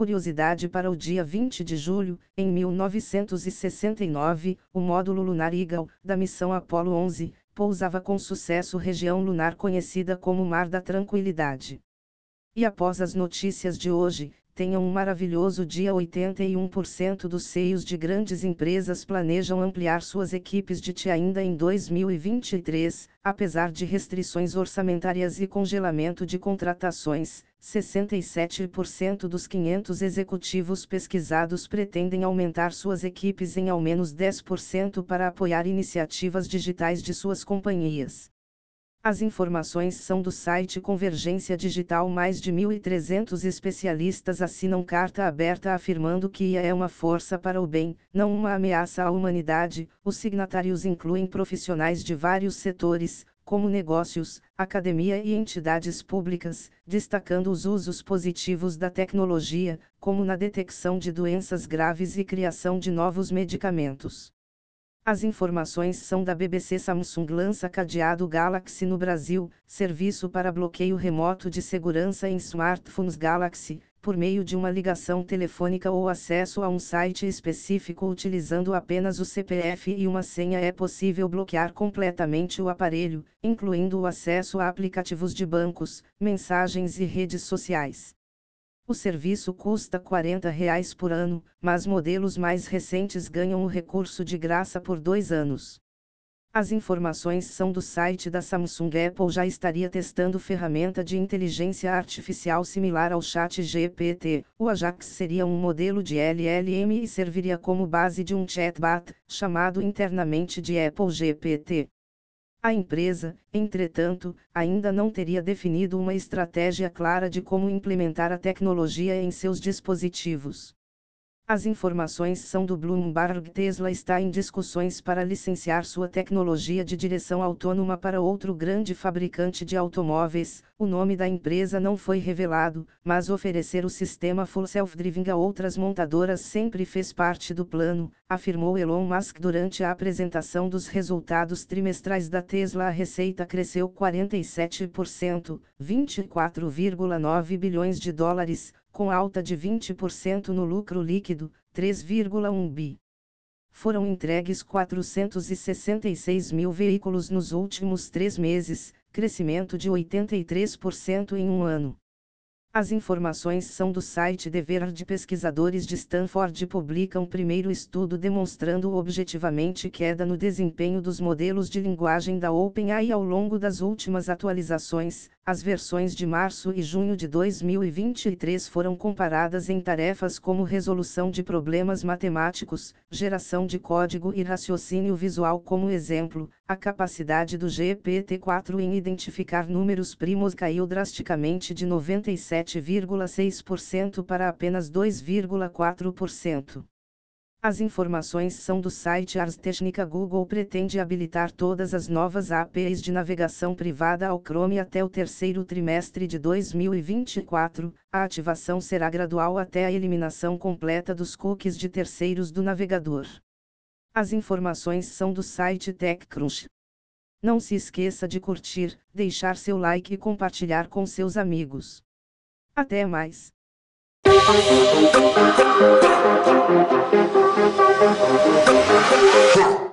Curiosidade para o dia 20 de julho, em 1969, o módulo lunar Eagle, da missão Apollo 11, pousava com sucesso região lunar conhecida como Mar da Tranquilidade. E após as notícias de hoje, tenham um maravilhoso dia. 81% dos CEOs de grandes empresas planejam ampliar suas equipes de TI ainda em 2023, apesar de restrições orçamentárias e congelamento de contratações. 67% dos 500 executivos pesquisados pretendem aumentar suas equipes em ao menos 10% para apoiar iniciativas digitais de suas companhias. As informações são do site Convergência Digital. Mais de 1.300 especialistas assinam carta aberta afirmando que IA é uma força para o bem, não uma ameaça à humanidade. Os signatários incluem profissionais de vários setores, como negócios, academia e entidades públicas, destacando os usos positivos da tecnologia, como na detecção de doenças graves e criação de novos medicamentos. As informações são da BBC Samsung lança cadeado Galaxy no Brasil, serviço para bloqueio remoto de segurança em smartphones Galaxy, por meio de uma ligação telefônica ou acesso a um site específico utilizando apenas o CPF e uma senha é possível bloquear completamente o aparelho, incluindo o acesso a aplicativos de bancos, mensagens e redes sociais. O serviço custa 40 reais por ano, mas modelos mais recentes ganham o recurso de graça por dois anos. As informações são do site da Samsung Apple já estaria testando ferramenta de inteligência artificial similar ao Chat GPT. O Ajax seria um modelo de LLM e serviria como base de um chatbot, chamado internamente de Apple GPT. A empresa, entretanto, ainda não teria definido uma estratégia clara de como implementar a tecnologia em seus dispositivos. As informações são do Bloomberg. Tesla está em discussões para licenciar sua tecnologia de direção autônoma para outro grande fabricante de automóveis. O nome da empresa não foi revelado, mas oferecer o sistema Full Self-Driving a outras montadoras sempre fez parte do plano, afirmou Elon Musk durante a apresentação dos resultados trimestrais da Tesla. A receita cresceu 47%, 24,9 bilhões de dólares com alta de 20% no lucro líquido, 3,1 bi. Foram entregues 466 mil veículos nos últimos três meses, crescimento de 83% em um ano. As informações são do site The Verge. Pesquisadores de Stanford publicam primeiro estudo demonstrando objetivamente queda no desempenho dos modelos de linguagem da OpenAI ao longo das últimas atualizações, as versões de março e junho de 2023 foram comparadas em tarefas como resolução de problemas matemáticos, geração de código e raciocínio visual. Como exemplo, a capacidade do GPT-4 em identificar números primos caiu drasticamente de 97,6% para apenas 2,4%. As informações são do site Ars Technica. Google pretende habilitar todas as novas APIs de navegação privada ao Chrome até o terceiro trimestre de 2024. A ativação será gradual até a eliminação completa dos cookies de terceiros do navegador. As informações são do site TechCrunch. Não se esqueça de curtir, deixar seu like e compartilhar com seus amigos. Até mais! Yeah.